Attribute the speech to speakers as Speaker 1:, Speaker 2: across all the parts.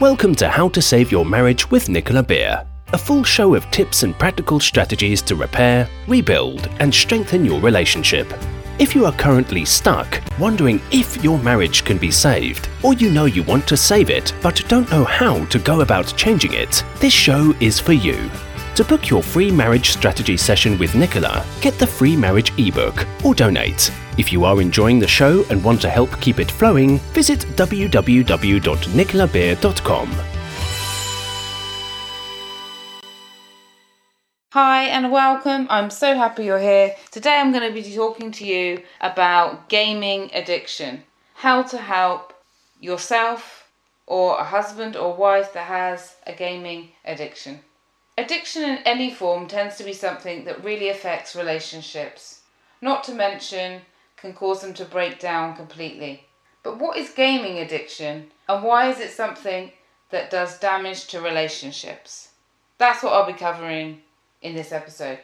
Speaker 1: Welcome to How to Save Your Marriage with Nicola Beer, a full show of tips and practical strategies to repair, rebuild, and strengthen your relationship. If you are currently stuck, wondering if your marriage can be saved, or you know you want to save it but don't know how to go about changing it, this show is for you. To book your free marriage strategy session with Nicola, get the free marriage ebook or donate. If you are enjoying the show and want to help keep it flowing, visit www.nicolabeer.com.
Speaker 2: Hi and welcome. I'm so happy you're here. Today I'm going to be talking to you about gaming addiction. How to help yourself or a husband or wife that has a gaming addiction. Addiction in any form tends to be something that really affects relationships, not to mention can cause them to break down completely. But what is gaming addiction and why is it something that does damage to relationships? That's what I'll be covering in this episode.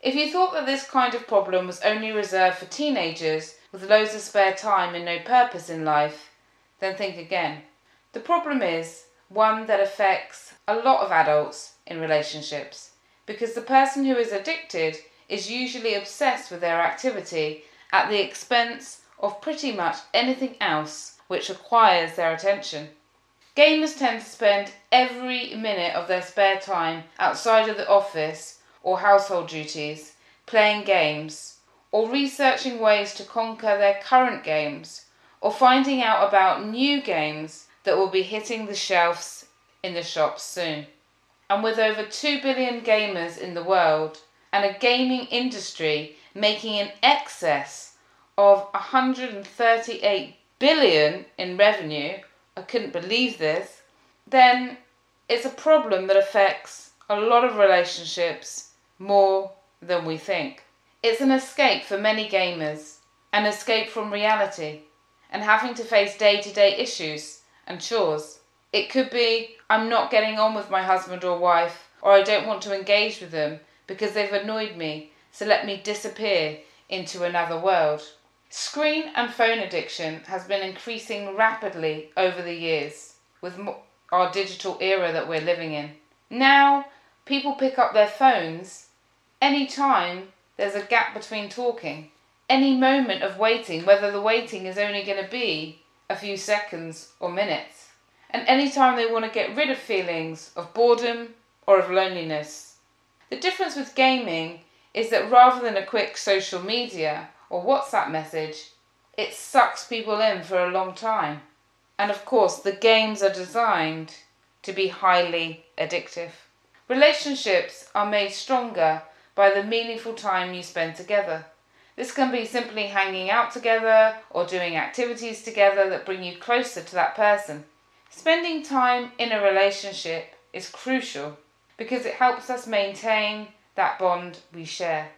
Speaker 2: If you thought that this kind of problem was only reserved for teenagers with loads of spare time and no purpose in life, then think again. The problem is one that affects a lot of adults in relationships because the person who is addicted is usually obsessed with their activity at the expense of pretty much anything else which requires their attention. Gamers tend to spend every minute of their spare time outside of the office or household duties playing games or researching ways to conquer their current games or finding out about new games that will be hitting the shelves in the shops soon. And with over 2 billion gamers in the world and a gaming industry making in excess of 138 billion in revenue, I couldn't believe this, then it's a problem that affects a lot of relationships more than we think. It's an escape for many gamers, an escape from reality and having to face day to day issues and chores. It could be I'm not getting on with my husband or wife, or I don't want to engage with them because they've annoyed me, so let me disappear into another world. Screen and phone addiction has been increasing rapidly over the years with our digital era that we're living in. Now, people pick up their phones any time there's a gap between talking, any moment of waiting, whether the waiting is only going to be a few seconds or minutes and anytime they want to get rid of feelings of boredom or of loneliness. The difference with gaming is that rather than a quick social media or WhatsApp message, it sucks people in for a long time. And of course, the games are designed to be highly addictive. Relationships are made stronger by the meaningful time you spend together. This can be simply hanging out together or doing activities together that bring you closer to that person. Spending time in a relationship is crucial because it helps us maintain that bond we share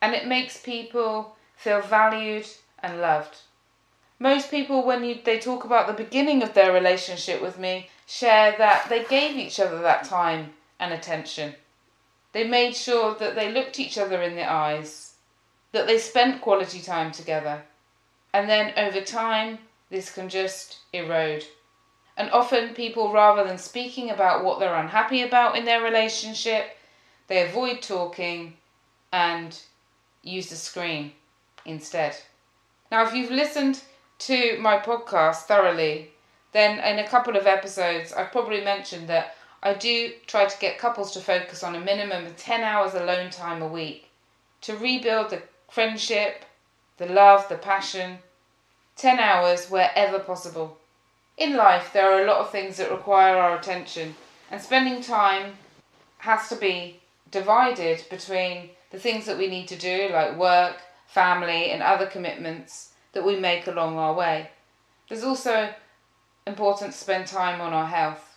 Speaker 2: and it makes people feel valued and loved. Most people, when you, they talk about the beginning of their relationship with me, share that they gave each other that time and attention. They made sure that they looked each other in the eyes, that they spent quality time together. And then over time, this can just erode. And often, people, rather than speaking about what they're unhappy about in their relationship, they avoid talking and use the screen instead. Now, if you've listened to my podcast thoroughly, then in a couple of episodes, I've probably mentioned that I do try to get couples to focus on a minimum of 10 hours alone time a week to rebuild the friendship, the love, the passion. 10 hours wherever possible. In life, there are a lot of things that require our attention, and spending time has to be divided between the things that we need to do, like work, family, and other commitments that we make along our way. There's also important to spend time on our health.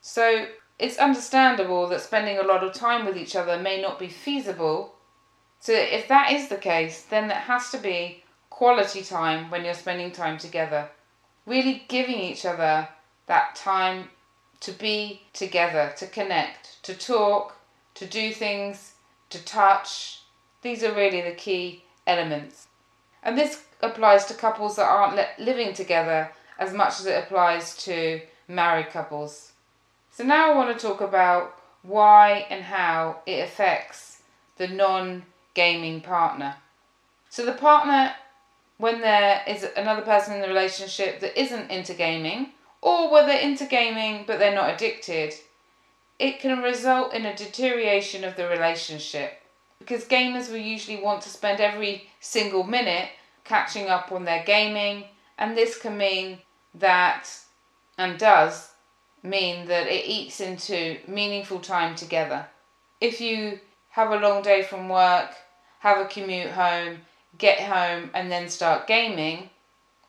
Speaker 2: So it's understandable that spending a lot of time with each other may not be feasible. So if that is the case, then it has to be quality time when you're spending time together really giving each other that time to be together, to connect, to talk, to do things, to touch. These are really the key elements. And this applies to couples that aren't living together as much as it applies to married couples. So now I want to talk about why and how it affects the non gaming partner. So the partner, when there is another person in the relationship that isn't into gaming, or where they're into gaming but they're not addicted, it can result in a deterioration of the relationship because gamers will usually want to spend every single minute catching up on their gaming, and this can mean that, and does mean that it eats into meaningful time together. If you have a long day from work, have a commute home, get home, and then start gaming,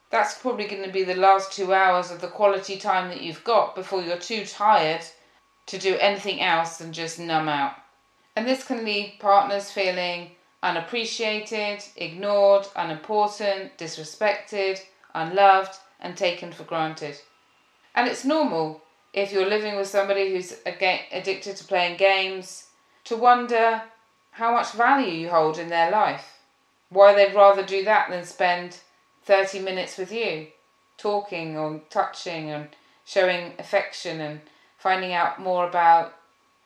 Speaker 2: that's probably going to be the last two hours of the quality time that you've got before you're too tired to do anything else than just numb out. And this can leave partners feeling unappreciated, ignored, unimportant, disrespected, unloved, and taken for granted. And it's normal if you're living with somebody who's addicted to playing games to wonder how much value you hold in their life. Why they'd rather do that than spend 30 minutes with you, talking or touching and showing affection and finding out more about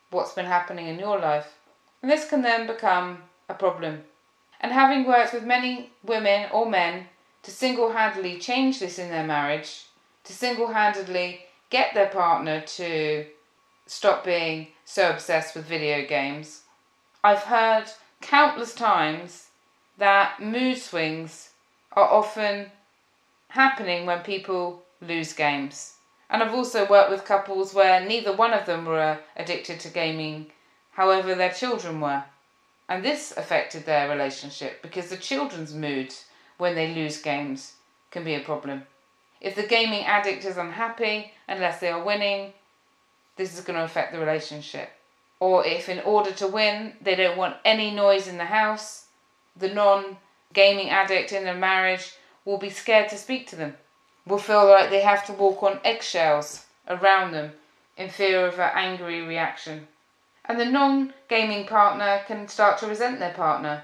Speaker 2: what's been happening in your life. And this can then become a problem. And having worked with many women or men to single handedly change this in their marriage, to single handedly get their partner to stop being so obsessed with video games, I've heard countless times that mood swings are often happening when people lose games. And I've also worked with couples where neither one of them were addicted to gaming, however, their children were. And this affected their relationship because the children's mood when they lose games can be a problem. If the gaming addict is unhappy unless they are winning, this is going to affect the relationship. Or if, in order to win, they don't want any noise in the house, the non gaming addict in their marriage will be scared to speak to them will feel like they have to walk on eggshells around them in fear of an angry reaction. And the non gaming partner can start to resent their partner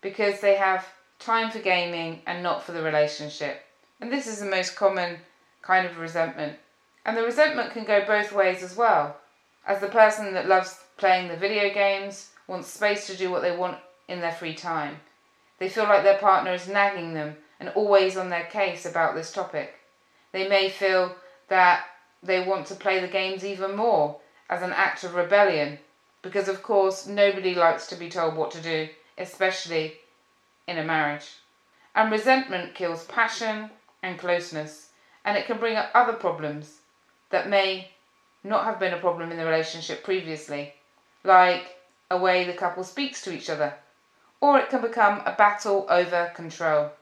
Speaker 2: because they have time for gaming and not for the relationship. And this is the most common kind of resentment. And the resentment can go both ways as well. As the person that loves playing the video games wants space to do what they want in their free time, they feel like their partner is nagging them and always on their case about this topic. They may feel that they want to play the games even more as an act of rebellion, because of course nobody likes to be told what to do, especially in a marriage. And resentment kills passion and closeness, and it can bring up other problems that may not have been a problem in the relationship previously, like a way the couple speaks to each other, or it can become a battle over control.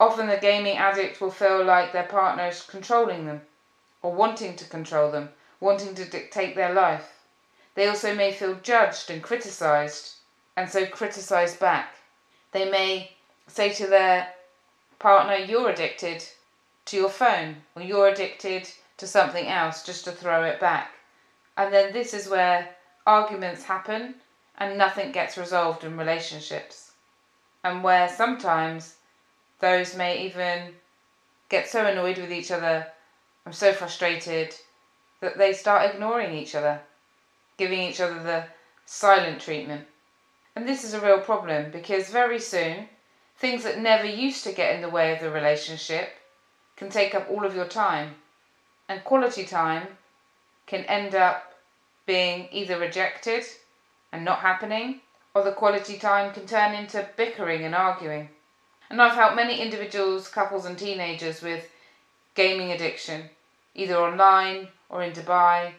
Speaker 2: Often the gaming addict will feel like their partner is controlling them, or wanting to control them, wanting to dictate their life. They also may feel judged and criticised, and so criticise back. They may say to their partner, You're addicted to your phone, or you're addicted to something else, just to throw it back. And then this is where arguments happen and nothing gets resolved in relationships. And where sometimes those may even get so annoyed with each other and so frustrated that they start ignoring each other, giving each other the silent treatment. And this is a real problem because very soon, things that never used to get in the way of the relationship can take up all of your time. And quality time can end up being either rejected and not happening, or the quality time can turn into bickering and arguing. And I've helped many individuals, couples, and teenagers with gaming addiction, either online or in Dubai,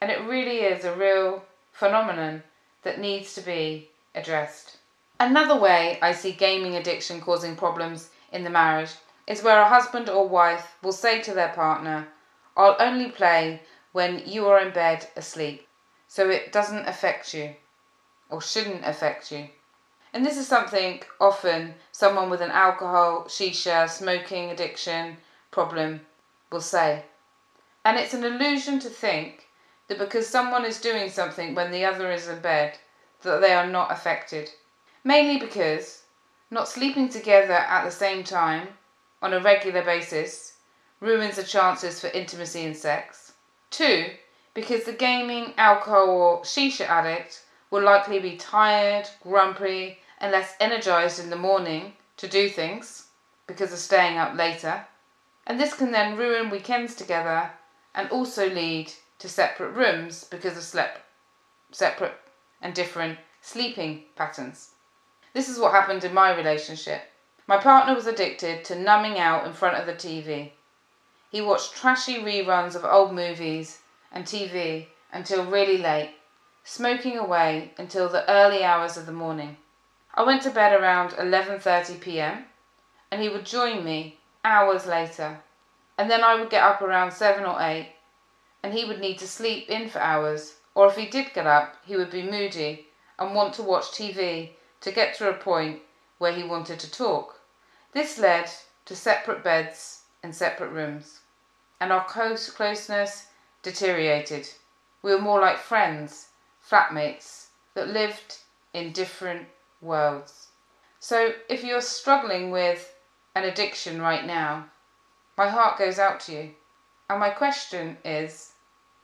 Speaker 2: and it really is a real phenomenon that needs to be addressed. Another way I see gaming addiction causing problems in the marriage is where a husband or wife will say to their partner, I'll only play when you are in bed asleep, so it doesn't affect you or shouldn't affect you. And this is something often someone with an alcohol, shisha, smoking addiction problem will say. And it's an illusion to think that because someone is doing something when the other is in bed, that they are not affected. Mainly because not sleeping together at the same time on a regular basis ruins the chances for intimacy and sex. Two, because the gaming, alcohol, or shisha addict will likely be tired, grumpy, and less energized in the morning to do things because of staying up later. And this can then ruin weekends together and also lead to separate rooms because of slept, separate and different sleeping patterns. This is what happened in my relationship. My partner was addicted to numbing out in front of the TV. He watched trashy reruns of old movies and TV until really late, smoking away until the early hours of the morning. I went to bed around 11:30 p.m. and he would join me hours later. And then I would get up around 7 or 8 and he would need to sleep in for hours or if he did get up, he would be moody and want to watch TV to get to a point where he wanted to talk. This led to separate beds and separate rooms, and our close closeness deteriorated. We were more like friends, flatmates, that lived in different worlds. So if you're struggling with an addiction right now, my heart goes out to you. And my question is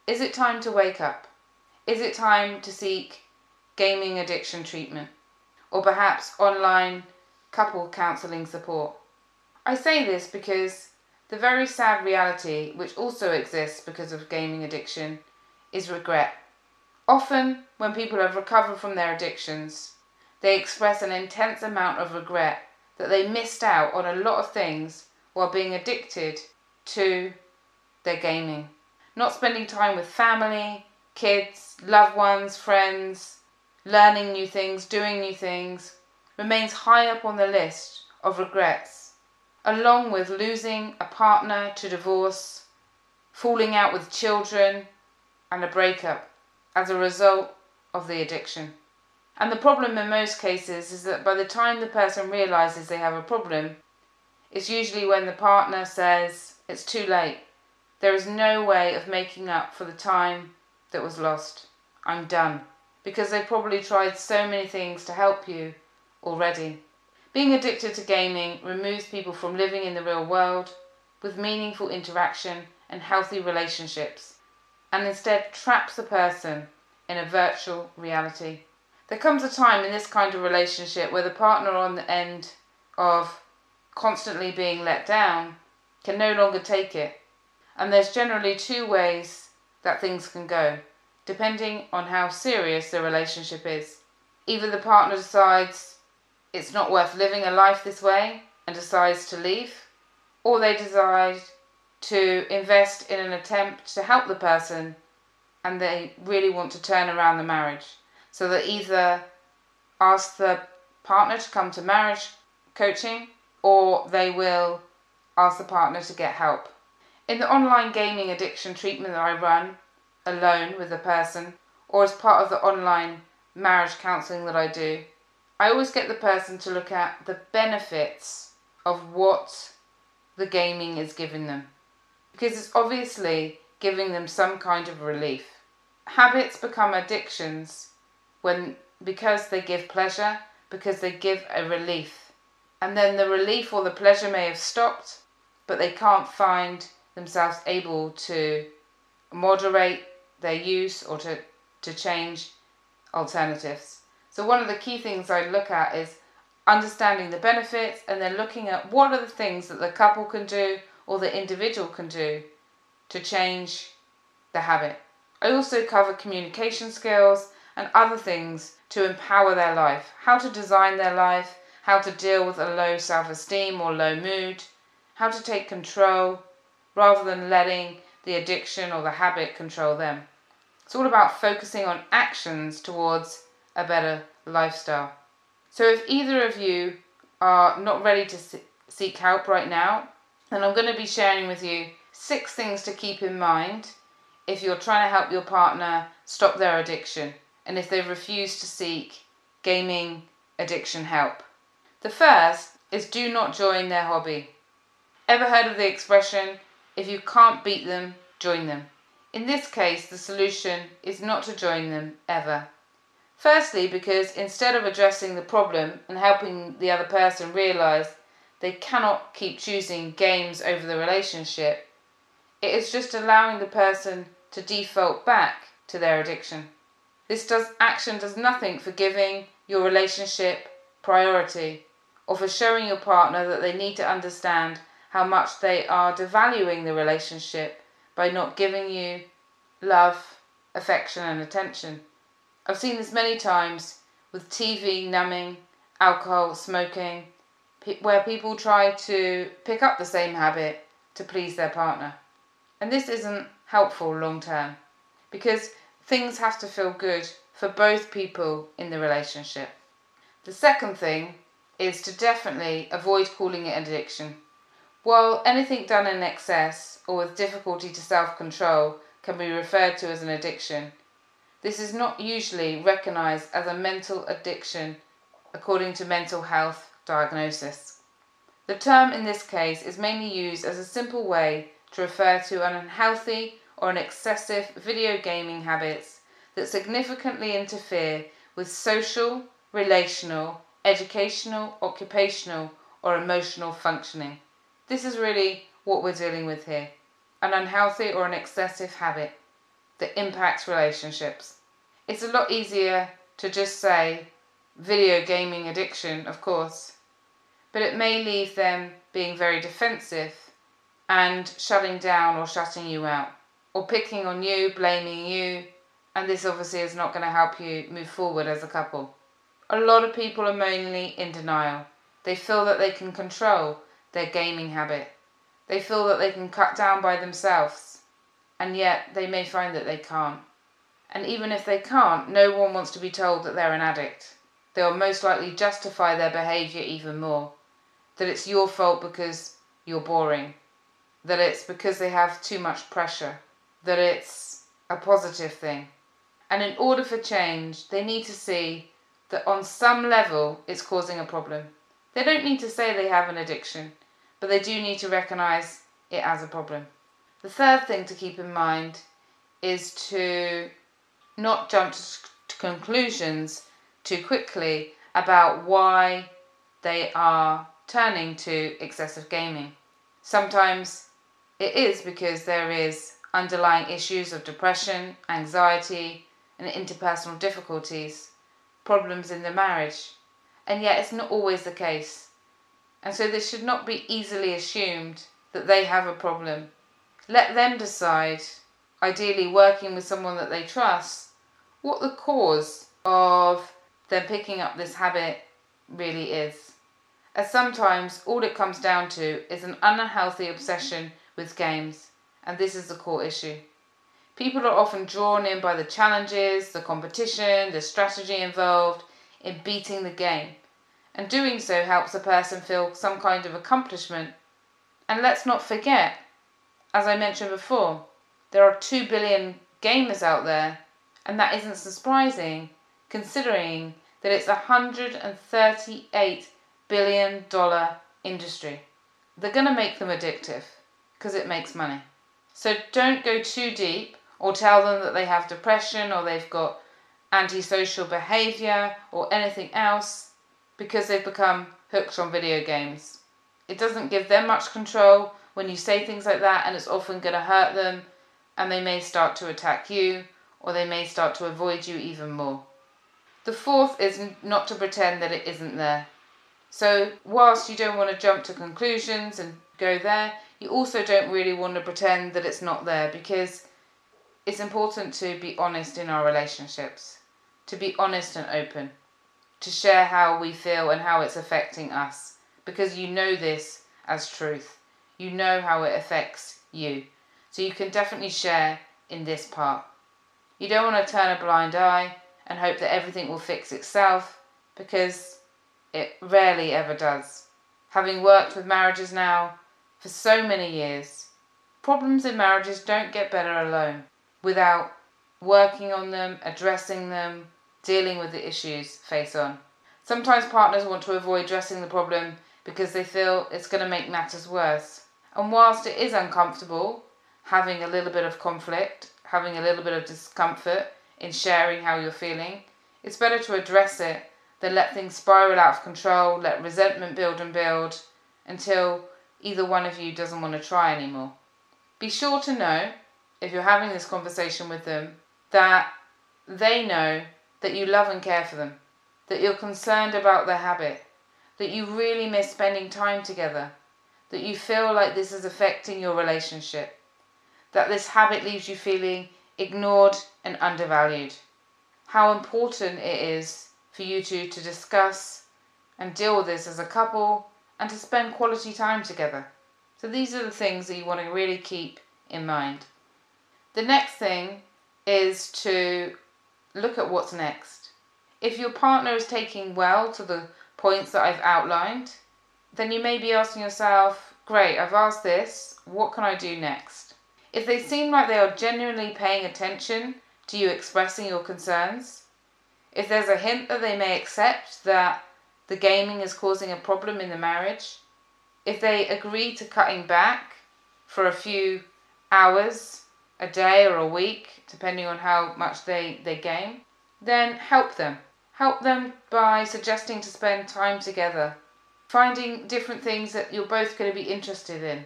Speaker 2: Is it time to wake up? Is it time to seek gaming addiction treatment? Or perhaps online couple counselling support? I say this because the very sad reality, which also exists because of gaming addiction, is regret. Often, when people have recovered from their addictions, they express an intense amount of regret that they missed out on a lot of things while being addicted to their gaming. Not spending time with family, kids, loved ones, friends, learning new things, doing new things, remains high up on the list of regrets, along with losing a partner to divorce, falling out with children, and a breakup as a result of the addiction. And the problem in most cases is that by the time the person realizes they have a problem, it's usually when the partner says it's too late. There is no way of making up for the time that was lost. I'm done. Because they've probably tried so many things to help you already. Being addicted to gaming removes people from living in the real world with meaningful interaction and healthy relationships, and instead traps the person in a virtual reality. There comes a time in this kind of relationship where the partner on the end of constantly being let down can no longer take it, and there's generally two ways that things can go, depending on how serious the relationship is. Either the partner decides it's not worth living a life this way and decides to leave, or they decide to invest in an attempt to help the person and they really want to turn around the marriage. So they either ask the partner to come to marriage coaching or they will ask the partner to get help. In the online gaming addiction treatment that I run, alone with a person, or as part of the online marriage counselling that I do, I always get the person to look at the benefits of what the gaming is giving them. Because it's obviously giving them some kind of relief. Habits become addictions when because they give pleasure, because they give a relief. And then the relief or the pleasure may have stopped, but they can't find themselves able to moderate their use or to, to change alternatives. So, one of the key things I look at is understanding the benefits and then looking at what are the things that the couple can do or the individual can do to change the habit. I also cover communication skills and other things to empower their life, how to design their life, how to deal with a low self esteem or low mood, how to take control rather than letting the addiction or the habit control them. It's all about focusing on actions towards a better lifestyle. So, if either of you are not ready to seek help right now, then I'm going to be sharing with you six things to keep in mind if you're trying to help your partner stop their addiction and if they refuse to seek gaming addiction help. The first is do not join their hobby. Ever heard of the expression, if you can't beat them, join them? In this case, the solution is not to join them ever. Firstly, because instead of addressing the problem and helping the other person realize they cannot keep choosing games over the relationship, it is just allowing the person to default back to their addiction. This does, action does nothing for giving your relationship priority or for showing your partner that they need to understand how much they are devaluing the relationship by not giving you love, affection, and attention. I've seen this many times with TV numbing, alcohol, smoking, where people try to pick up the same habit to please their partner. And this isn't helpful long term because things have to feel good for both people in the relationship. The second thing is to definitely avoid calling it an addiction. While anything done in excess or with difficulty to self control can be referred to as an addiction, this is not usually recognized as a mental addiction according to mental health diagnosis. The term in this case is mainly used as a simple way to refer to an unhealthy or an excessive video gaming habits that significantly interfere with social, relational, educational, occupational, or emotional functioning. This is really what we're dealing with here an unhealthy or an excessive habit that impacts relationships. It's a lot easier to just say video gaming addiction, of course, but it may leave them being very defensive and shutting down or shutting you out, or picking on you, blaming you, and this obviously is not going to help you move forward as a couple. A lot of people are mainly in denial. They feel that they can control their gaming habit. They feel that they can cut down by themselves, and yet they may find that they can't. And even if they can't, no one wants to be told that they're an addict. They will most likely justify their behaviour even more. That it's your fault because you're boring. That it's because they have too much pressure. That it's a positive thing. And in order for change, they need to see that on some level it's causing a problem. They don't need to say they have an addiction, but they do need to recognize it as a problem. The third thing to keep in mind is to not jump to conclusions too quickly about why they are turning to excessive gaming. Sometimes it is because there is underlying issues of depression, anxiety, and interpersonal difficulties, problems in the marriage. And yet, it's not always the case. And so, this should not be easily assumed that they have a problem. Let them decide, ideally working with someone that they trust, what the cause of them picking up this habit really is. As sometimes all it comes down to is an unhealthy obsession with games, and this is the core issue. People are often drawn in by the challenges, the competition, the strategy involved in beating the game. And doing so helps a person feel some kind of accomplishment. And let's not forget, as I mentioned before, there are 2 billion gamers out there, and that isn't surprising considering that it's a $138 billion industry. They're going to make them addictive because it makes money. So don't go too deep or tell them that they have depression or they've got antisocial behavior or anything else because they've become hooked on video games. It doesn't give them much control when you say things like that, and it's often going to hurt them, and they may start to attack you or they may start to avoid you even more. The fourth is not to pretend that it isn't there. So, whilst you don't want to jump to conclusions and go there, you also don't really want to pretend that it's not there because it's important to be honest in our relationships, to be honest and open, to share how we feel and how it's affecting us, because you know this as truth. You know how it affects you. So you can definitely share in this part. You don't want to turn a blind eye and hope that everything will fix itself because it rarely ever does. Having worked with marriages now for so many years, problems in marriages don't get better alone without working on them, addressing them, dealing with the issues face on. Sometimes partners want to avoid addressing the problem because they feel it's going to make matters worse. And whilst it is uncomfortable having a little bit of conflict, having a little bit of discomfort in sharing how you're feeling, it's better to address it than let things spiral out of control, let resentment build and build until either one of you doesn't want to try anymore. Be sure to know if you're having this conversation with them, that they know that you love and care for them, that you're concerned about their habit, that you really miss spending time together, that you feel like this is affecting your relationship, that this habit leaves you feeling ignored and undervalued. How important it is for you two to discuss and deal with this as a couple and to spend quality time together. So these are the things that you want to really keep in mind. The next thing is to look at what's next. If your partner is taking well to the points that I've outlined, then you may be asking yourself, Great, I've asked this, what can I do next? If they seem like they are genuinely paying attention to you expressing your concerns, if there's a hint that they may accept that the gaming is causing a problem in the marriage, if they agree to cutting back for a few hours a day or a week, depending on how much they, they game, then help them. Help them by suggesting to spend time together, finding different things that you're both going to be interested in,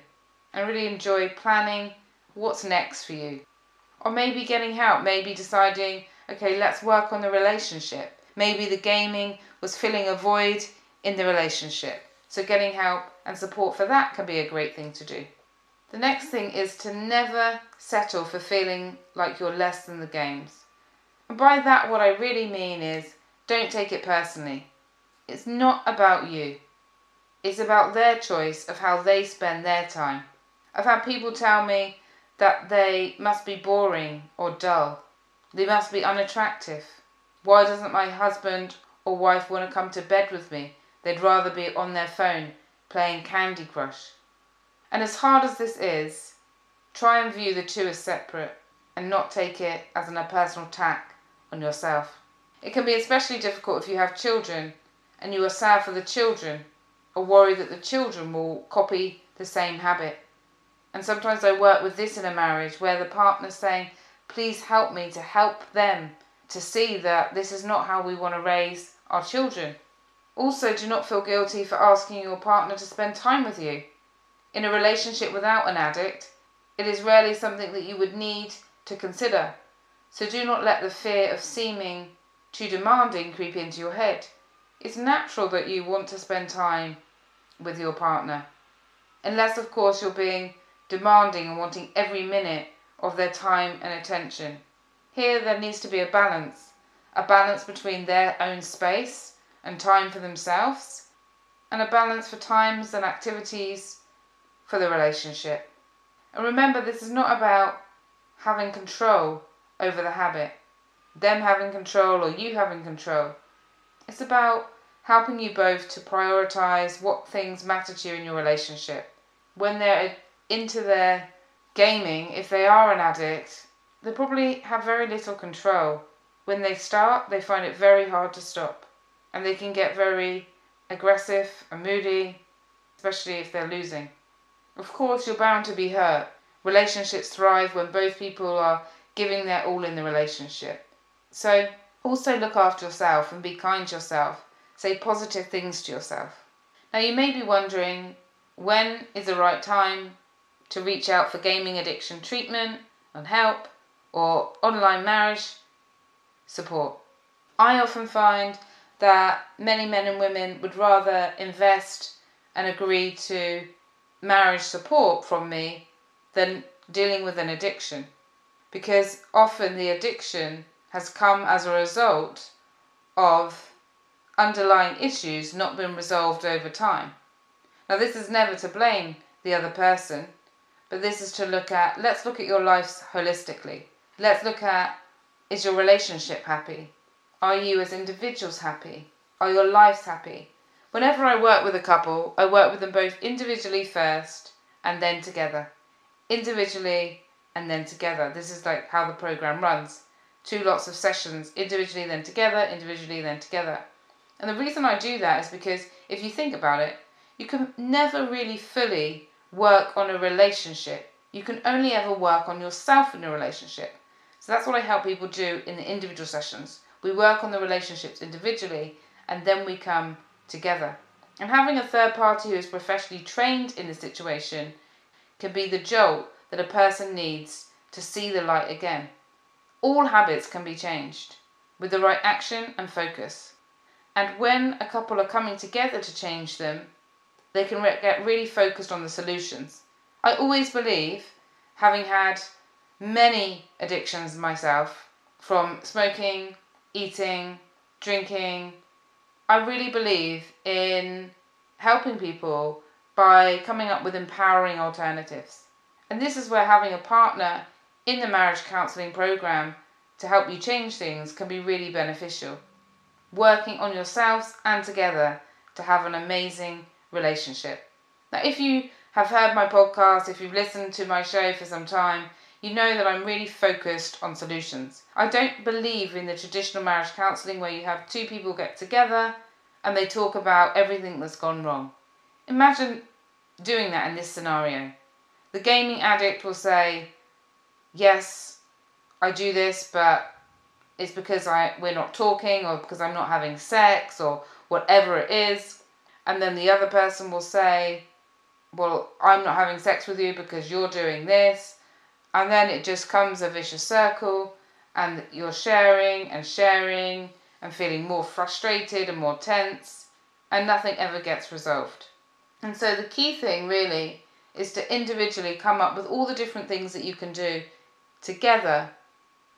Speaker 2: and really enjoy planning what's next for you. Or maybe getting help, maybe deciding, okay, let's work on the relationship. Maybe the gaming was filling a void in the relationship. So getting help and support for that can be a great thing to do. The next thing is to never settle for feeling like you're less than the games. And by that, what I really mean is don't take it personally. It's not about you, it's about their choice of how they spend their time. I've had people tell me that they must be boring or dull, they must be unattractive. Why doesn't my husband or wife want to come to bed with me? They'd rather be on their phone playing Candy Crush. And as hard as this is, try and view the two as separate and not take it as an, a personal attack on yourself. It can be especially difficult if you have children and you are sad for the children or worry that the children will copy the same habit. And sometimes I work with this in a marriage where the partner's saying, Please help me to help them to see that this is not how we want to raise our children. Also, do not feel guilty for asking your partner to spend time with you. In a relationship without an addict, it is rarely something that you would need to consider. So do not let the fear of seeming too demanding creep into your head. It's natural that you want to spend time with your partner. Unless, of course, you're being demanding and wanting every minute of their time and attention. Here, there needs to be a balance a balance between their own space and time for themselves, and a balance for times and activities for the relationship. And remember, this is not about having control over the habit, them having control or you having control. It's about helping you both to prioritize what things matter to you in your relationship. When they're into their gaming, if they are an addict, they probably have very little control. When they start, they find it very hard to stop and they can get very aggressive and moody, especially if they're losing. Of course, you're bound to be hurt. Relationships thrive when both people are giving their all in the relationship. So, also look after yourself and be kind to yourself. Say positive things to yourself. Now, you may be wondering when is the right time to reach out for gaming addiction treatment and help or online marriage support. I often find that many men and women would rather invest and agree to marriage support from me than dealing with an addiction. Because often the addiction has come as a result of underlying issues not being resolved over time. Now, this is never to blame the other person, but this is to look at let's look at your lives holistically. Let's look at is your relationship happy? Are you as individuals happy? Are your lives happy? Whenever I work with a couple, I work with them both individually first and then together. Individually and then together. This is like how the program runs. Two lots of sessions, individually then together, individually then together. And the reason I do that is because if you think about it, you can never really fully work on a relationship. You can only ever work on yourself in a relationship. So that's what I help people do in the individual sessions. We work on the relationships individually and then we come together. And having a third party who is professionally trained in the situation can be the jolt that a person needs to see the light again. All habits can be changed with the right action and focus. And when a couple are coming together to change them, they can re- get really focused on the solutions. I always believe, having had many addictions myself, from smoking, eating, drinking, I really believe in helping people by coming up with empowering alternatives. And this is where having a partner in the marriage counselling program to help you change things can be really beneficial. Working on yourselves and together to have an amazing relationship. Now, if you have heard my podcast, if you've listened to my show for some time, you know that I'm really focused on solutions. I don't believe in the traditional marriage counselling where you have two people get together and they talk about everything that's gone wrong. Imagine doing that in this scenario. The gaming addict will say, Yes, I do this, but it's because I we're not talking or because I'm not having sex or whatever it is. And then the other person will say, Well, I'm not having sex with you because you're doing this and then it just comes a vicious circle and you're sharing and sharing and feeling more frustrated and more tense and nothing ever gets resolved. And so the key thing really is to individually come up with all the different things that you can do together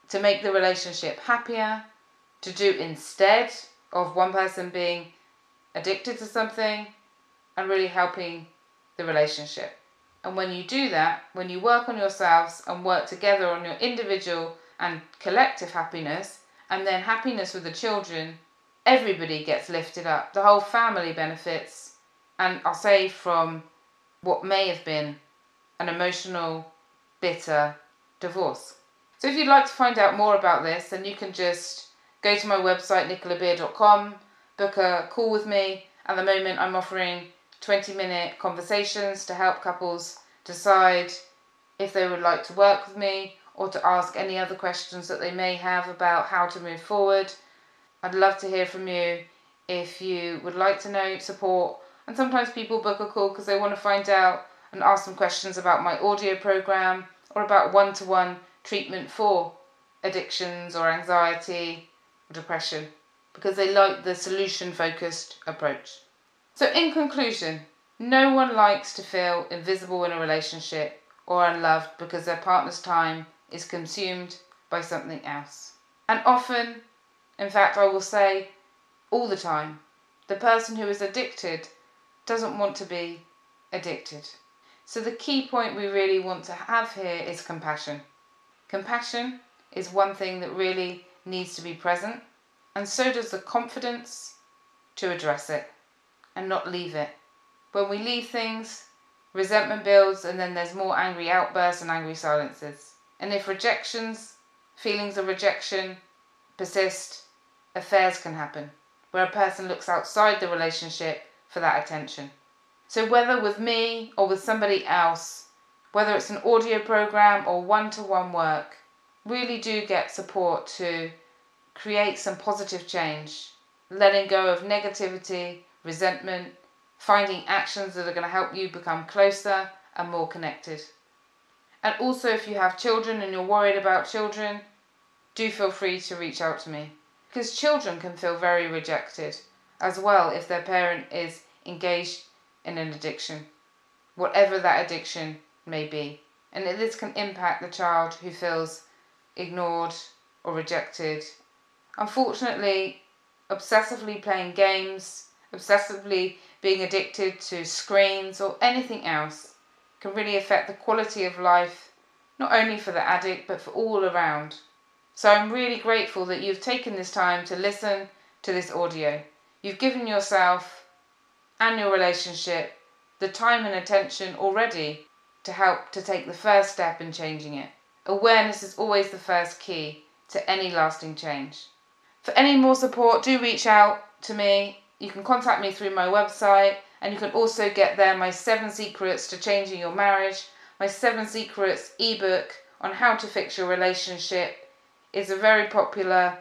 Speaker 2: to make the relationship happier, to do instead of one person being addicted to something and really helping the relationship. And when you do that, when you work on yourselves and work together on your individual and collective happiness, and then happiness with the children, everybody gets lifted up. The whole family benefits. And I'll say from what may have been an emotional, bitter divorce. So if you'd like to find out more about this, then you can just go to my website, nicolabeer.com, book a call with me. At the moment, I'm offering 20 minute conversations to help couples decide if they would like to work with me or to ask any other questions that they may have about how to move forward. I'd love to hear from you if you would like to know support. And sometimes people book a call because they want to find out and ask some questions about my audio program or about one to one treatment for addictions or anxiety or depression because they like the solution focused approach. So, in conclusion, no one likes to feel invisible in a relationship or unloved because their partner's time is consumed by something else. And often, in fact, I will say all the time, the person who is addicted doesn't want to be addicted. So, the key point we really want to have here is compassion. Compassion is one thing that really needs to be present, and so does the confidence to address it and not leave it. When we leave things, resentment builds and then there's more angry outbursts and angry silences. And if rejections, feelings of rejection persist, affairs can happen where a person looks outside the relationship for that attention. So, whether with me or with somebody else, whether it's an audio program or one to one work, really do get support to create some positive change, letting go of negativity resentment, finding actions that are going to help you become closer and more connected. And also, if you have children and you're worried about children, do feel free to reach out to me. Because children can feel very rejected as well if their parent is engaged in an addiction, whatever that addiction may be. And this can impact the child who feels ignored or rejected. Unfortunately, obsessively playing games obsessively being addicted to screens or anything else can really affect the quality of life, not only for the addict but for all around. So I'm really grateful that you've taken this time to listen to this audio. You've given yourself and your relationship the time and attention already to help to take the first step in changing it. Awareness is always the first key to any lasting change. For any more support, do reach out to me you can contact me through my website, and you can also get there my seven secrets to changing your marriage. My seven secrets ebook on how to fix your relationship is a very popular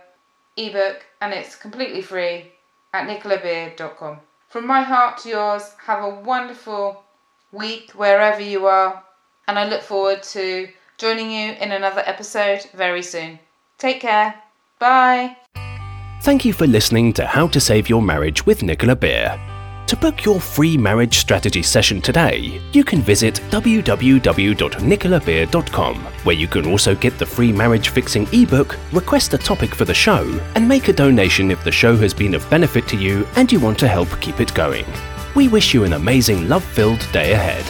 Speaker 2: ebook and it's completely free at nicolabeer.com. From my heart to yours, have a wonderful week wherever you are, and I look forward to joining you in another episode very soon. Take care. Bye.
Speaker 1: Thank you for listening to How to Save Your Marriage with Nicola Beer. To book your free marriage strategy session today, you can visit www.nicolabeer.com, where you can also get the free marriage fixing ebook, request a topic for the show, and make a donation if the show has been of benefit to you and you want to help keep it going. We wish you an amazing love filled day ahead.